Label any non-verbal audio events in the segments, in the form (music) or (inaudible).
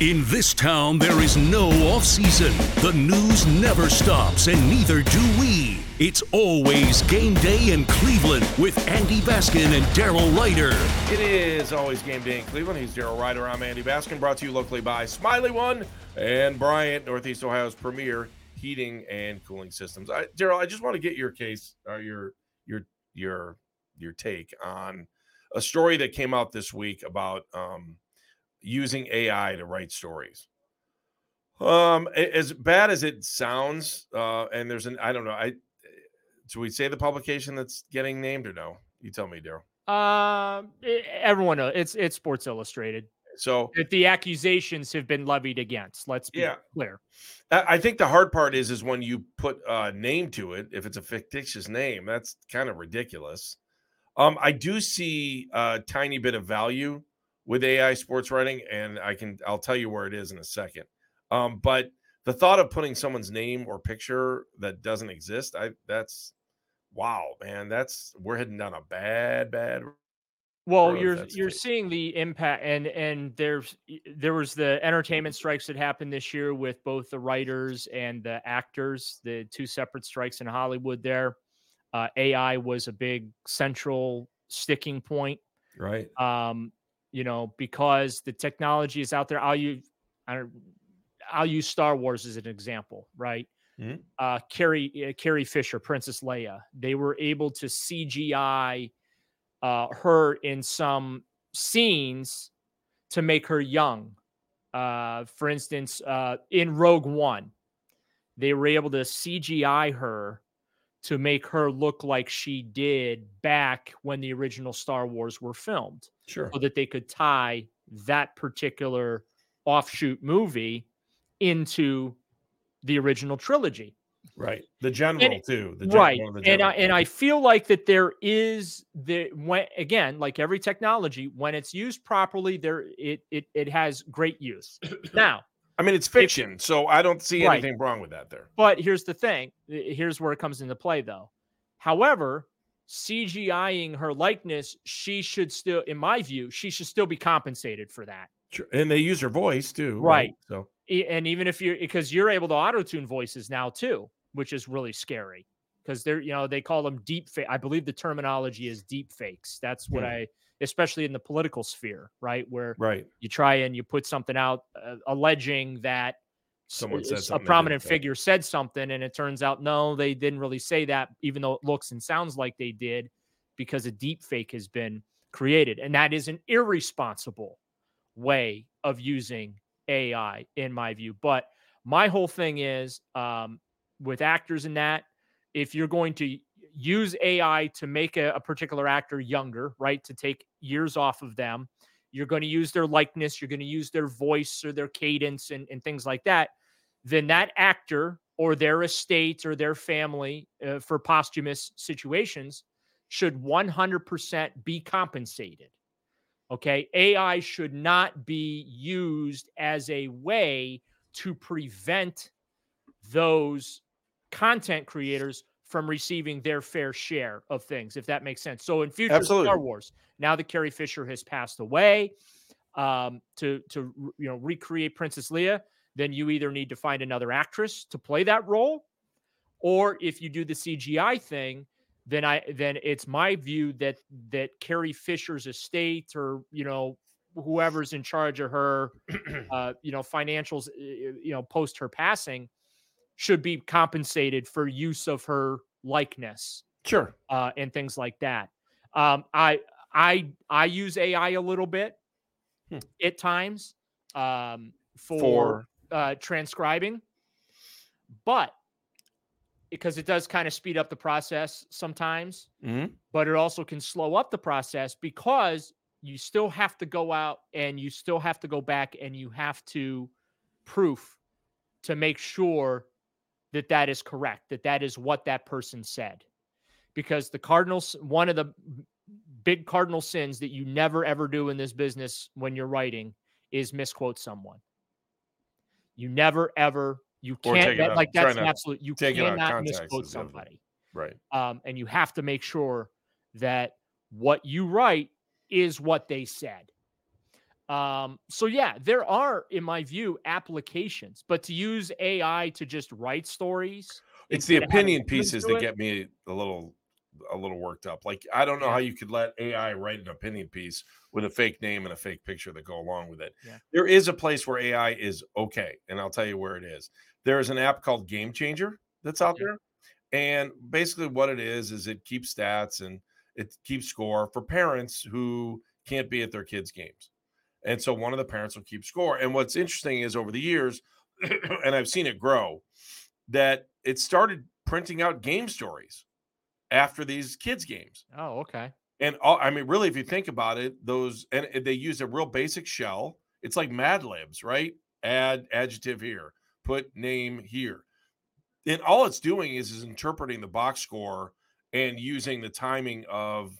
In this town, there is no off season. The news never stops, and neither do we. It's always game day in Cleveland with Andy Baskin and Daryl Ryder. It is always game day in Cleveland. He's Daryl Ryder. I'm Andy Baskin, brought to you locally by Smylie One and Bryant, Northeast Ohio's premier heating and cooling systems. I, Daryl, I just want to get your case, or your your your your take on a story that came out this week about um, using AI to write stories. Um, as bad as it sounds, uh, and there's an I don't know, I do we say the publication that's getting named or no? You tell me, Daryl. Uh, everyone knows it's it's Sports Illustrated. So that the accusations have been levied against. Let's be yeah. clear. I think the hard part is is when you put a name to it. If it's a fictitious name, that's kind of ridiculous. Um, I do see a tiny bit of value with AI sports writing, and I can I'll tell you where it is in a second. Um, but the thought of putting someone's name or picture that doesn't exist, I that's wow, man, that's we're heading down a bad, bad. Well, you're you're seeing the impact, and and there's there was the entertainment strikes that happened this year with both the writers and the actors, the two separate strikes in Hollywood. There, uh, AI was a big central sticking point, right? Um, you know, because the technology is out there. I'll use, I will use Star Wars as an example, right? Mm-hmm. Uh, Carrie, uh, Carrie Fisher, Princess Leia, they were able to CGI uh, her in some scenes to make her young. Uh, for instance, uh, in Rogue One, they were able to CGI her to make her look like she did back when the original Star Wars were filmed. Sure. So that they could tie that particular offshoot movie into the original trilogy. Right. The general and, too. The gen- right. And I and I feel like that there is the when again, like every technology, when it's used properly, there it it it has great use. now, I mean, it's fiction, if, so I don't see anything wrong with that there. But here's the thing. Here's where it comes into play, though. However, CGIing her likeness, she should still, in my view, she should still be compensated for that. Sure. And they use her voice too, right? right? So, and even if you're because you're able to auto tune voices now too, which is really scary because they're you know they call them deep fake. I believe the terminology is deep fakes. That's what hmm. I especially in the political sphere, right? Where right you try and you put something out uh, alleging that someone said a prominent figure said something, and it turns out no, they didn't really say that, even though it looks and sounds like they did, because a deep fake has been created, and that is an irresponsible way of using AI, in my view. But my whole thing is um, with actors in that, if you're going to use AI to make a, a particular actor younger, right? To take years off of them. You're going to use their likeness, you're going to use their voice or their cadence and, and things like that. Then that actor or their estate or their family uh, for posthumous situations should 100% be compensated. Okay. AI should not be used as a way to prevent those content creators from receiving their fair share of things, if that makes sense. So in future Absolutely. Star Wars, now that Carrie Fisher has passed away, um, to to you know recreate Princess Leia, then you either need to find another actress to play that role, or if you do the CGI thing, then I then it's my view that that Carrie Fisher's estate or you know whoever's in charge of her, (clears throat) uh, you know financials, you know post her passing should be compensated for use of her likeness. Sure. Uh, and things like that. Um, I I I use AI a little bit hmm. at times um, for, for... Uh, transcribing, but because it does kind of speed up the process sometimes, mm-hmm. but it also can slow up the process because you still have to go out and you still have to go back and you have to proof to make sure that that is correct, that that is what that person said. Because the Cardinals, one of the big cardinal sins that you never ever do in this business when you're writing is misquote someone. You never ever you can't that, like that's absolute you cannot misquote somebody. Right. Um, and you have to make sure that what you write is what they said. Um, so yeah, there are, in my view, applications, but to use AI to just write stories, it's the opinion pieces that it, get me a little a little worked up. Like I don't know yeah. how you could let AI write an opinion piece with a fake name and a fake picture that go along with it. Yeah. There is a place where AI is okay, and I'll tell you where it is. There is an app called Game Changer that's out yeah. there, and basically what it is is it keeps stats and it keeps score for parents who can't be at their kids' games. And so one of the parents will keep score. And what's interesting is over the years, (clears throat) and I've seen it grow, that it started printing out game stories after these kids' games. Oh, okay. And all, I mean, really, if you think about it, those and they use a real basic shell. It's like Mad Libs, right? Add adjective here, put name here. And all it's doing is is interpreting the box score and using the timing of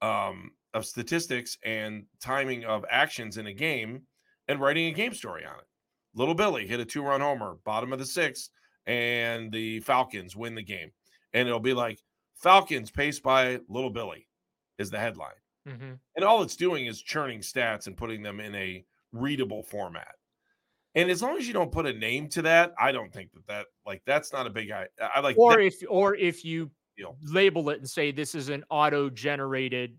um of statistics and timing of actions in a game and writing a game story on it. Little Billy hit a two run homer, bottom of the sixth, and the Falcons win the game. And it'll be like Falcons paced by Little Billy is the headline. Mm-hmm. And all it's doing is churning stats and putting them in a readable format. And as long as you don't put a name to that, I don't think that that like that's not a big I, I like or that. if or if you deal. label it and say this is an auto generated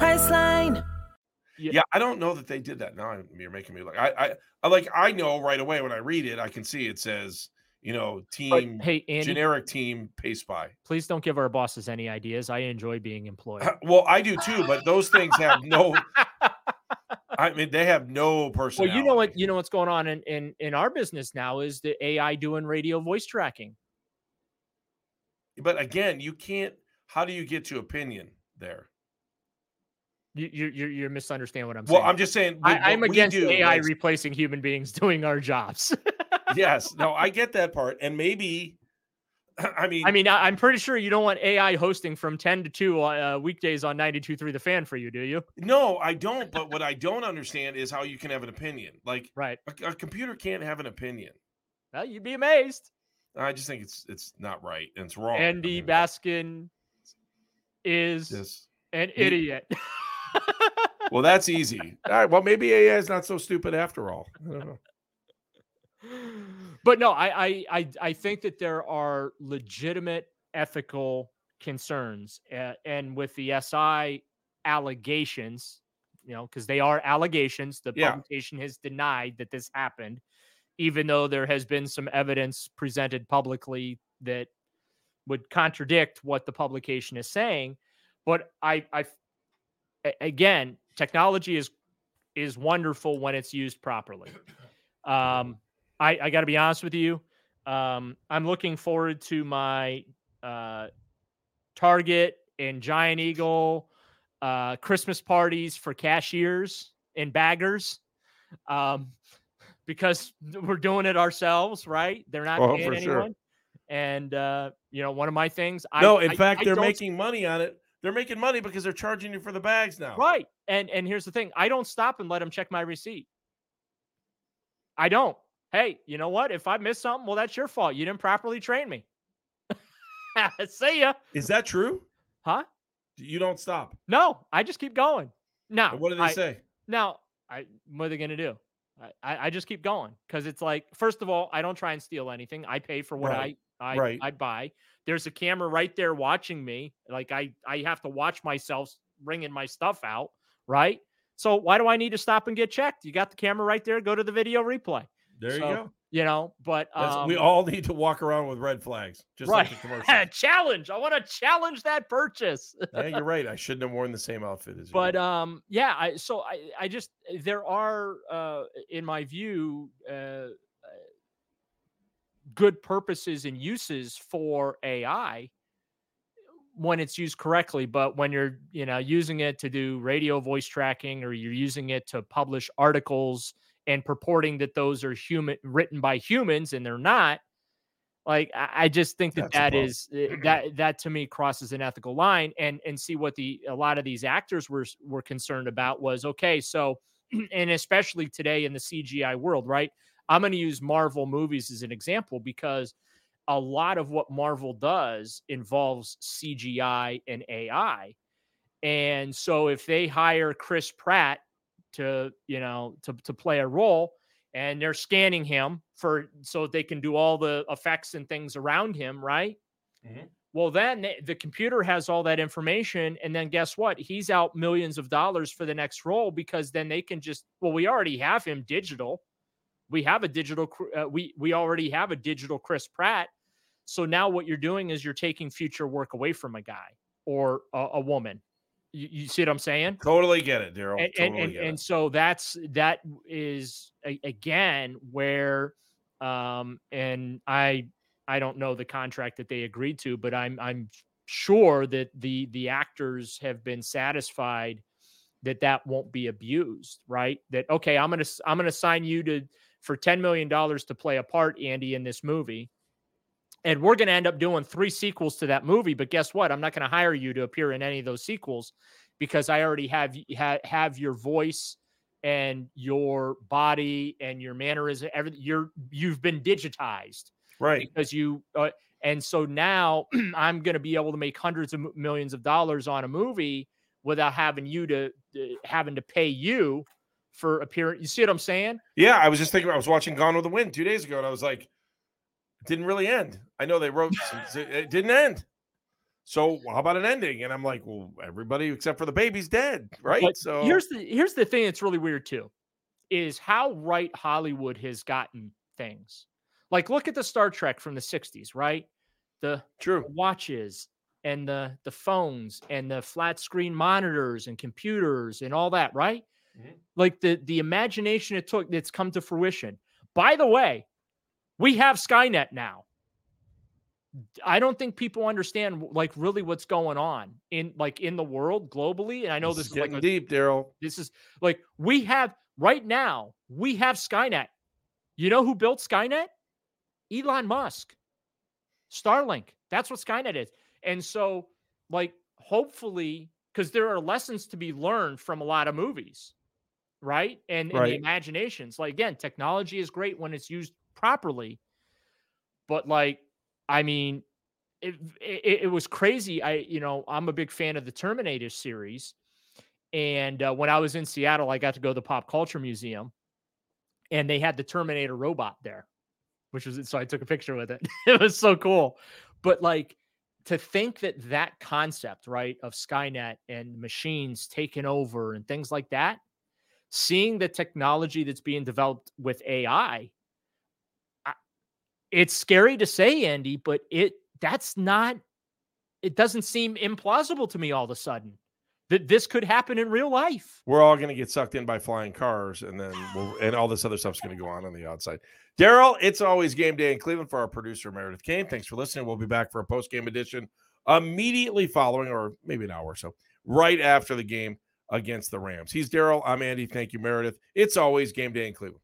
Priceline. Yeah. yeah, I don't know that they did that. Now you're making me look. I, I, I like. I know right away when I read it, I can see it says, you know, team, but, hey, Andy, generic team, pace by. Please don't give our bosses any ideas. I enjoy being employed. (laughs) well, I do too, but those things have no. (laughs) I mean, they have no personality. Well, you know what? You know what's going on in in in our business now is the AI doing radio voice tracking. But again, you can't. How do you get to opinion there? You, you, you're misunderstanding what I'm saying. Well, I'm just saying. I, am against AI like, replacing human beings (laughs) doing our jobs. (laughs) yes, no, I get that part, and maybe. (clears throat) I mean, I mean, I'm pretty sure you don't want AI hosting from 10 to 2 uh, weekdays on 92.3 The Fan for you, do you? No, I don't. But what I don't understand is how you can have an opinion. Like, right, a, a computer can't have an opinion. Well, you'd be amazed. I just think it's it's not right and it's wrong. Andy I mean, Baskin is an idiot. (laughs) well, that's easy. All right. Well, maybe AI is not so stupid after all. But no, I, I I I think that there are legitimate ethical concerns uh, and with the SI allegations, you know, because they are allegations, the Yeah. publication has denied that this happened, even though there has been some evidence presented publicly that would contradict what the publication is saying. But I, I, again, technology is is wonderful when it's used properly. (clears throat) Um, I, I got to be honest with you. Um, I'm looking forward to my uh, Target and Giant Eagle uh, Christmas parties for cashiers and baggers um, (laughs) because we're doing it ourselves, right? They're not Oh, paying anyone. sure. And uh, you know, one of my things. No, I, in I- fact, I they're making money on it. They're making money because they're charging you for the bags now. Right. And and here's the thing. I don't stop and let them check my receipt. I don't. Hey, you know what? If I miss something, well, that's your fault. You didn't properly train me. (laughs) See ya. Is that true? Huh? You don't stop. No, I just keep going. Now, what do they I- say? Now, I what are they gonna do? I, I, I just keep going because it's like, first of all, I don't try and steal anything. I pay for what Right. I I, Right. I buy. There's a camera right there watching me. Like I I have to watch myself bringing my stuff out. Right. So why do I need to stop and get checked? You got the camera right there. Go to the video replay. There you go. You know, but um, we all need to walk around with red flags, just like right. the (laughs) commercial. challenge. I want to challenge that purchase. (laughs) yeah, you're right. I shouldn't have worn the same outfit as you. but um yeah i so i i just there are uh in my view uh, good purposes and uses for ai when it's used correctly but when you're you know using it to do radio voice tracking or you're using it to publish articles and purporting that those are human written by humans and they're not like i, just think that That's that is uh, that that to me crosses an ethical line and and see what the a lot of these actors were were concerned about was okay so (clears throat) and especially today in the cgi world right i'm going to use marvel movies as an example because a lot of what marvel does involves cgi and ai and so if they hire chris pratt to you know to, to play a role and they're scanning him for so they can do all the effects and things around him right? Mhm. well then the computer has all that information and then guess what? He's out millions of dollars for the next role because then they can just well we already have him digital we have a digital uh, we we already have a digital chris pratt. So now what you're doing is you're taking future work away from a guy or a, a woman. You, you see what i'm saying? Totally get it, Daryl. and, totally and, and, and so that's that is a, again where um and i i don't know the contract that they agreed to but i'm i'm sure that the the actors have been satisfied that that won't be abused right? That okay i'm gonna I'm gonna sign you to for 10 million dollars to play a part andy in this movie and we're going to end up doing three sequels to that movie but guess what i'm not going to hire you to appear in any of those sequels because i already have y- ha, have your voice and your body and your mannerism everything you're you've been digitized right. because you uh, and so now (clears throat) i'm going to be able to make hundreds of millions of dollars on a movie without having you to uh, having to pay you for appearance. you see what i'm saying Yeah, I was just thinking. I was watching Gone with the Wind two days ago, and I was like, it didn't really end. I know they wrote some, it didn't end. So how about an ending? And I'm like, well, everybody except for the baby's dead, right? But so here's the here's the thing that's really weird too, is how right Hollywood has gotten things. Like look at the Star Trek from the 60s, right? The true. watches and the the phones and the flat screen monitors and computers and all that, right? Mhm. Like the the imagination it took that's come to fruition. By the way, we have Skynet now. I don't think people understand like really what's going on in like in the world globally. And I know This this is is like getting a, deep, Daryl. this is like we have right now, we have Skynet. You know who built Skynet? Elon Musk. Starlink. That's what Skynet is. And so, like, hopefully, because there are lessons to be learned from a lot of movies, right? And, and the imaginations. Like, again, technology is great when it's used properly. But, like, I mean, it, it, it was crazy. I, you know, I'm a big fan of the Terminator series. And uh, when I was in Seattle, I got to go to the Pop Culture Museum and they had the Terminator robot there, which was so I took a picture with it. (laughs) it was so cool. But like to think that that concept, right, of Skynet and machines taking over and things like that, seeing the technology that's being developed with AI, it's scary to say, Andy, but it that's not. It doesn't seem implausible to me all of a sudden that this could happen in real life. We're all going to get sucked in by flying cars, and then we'll, and all this other stuff's going to go on on the outside. Daryl, it's always game day in Cleveland for our producer Meredith Kane. Thanks for listening. We'll be back for a post game edition immediately following, or maybe an hour or so, right after the game against the Rams. He's Daryl. I'm Andy. Thank you, Meredith. It's always game day in Cleveland.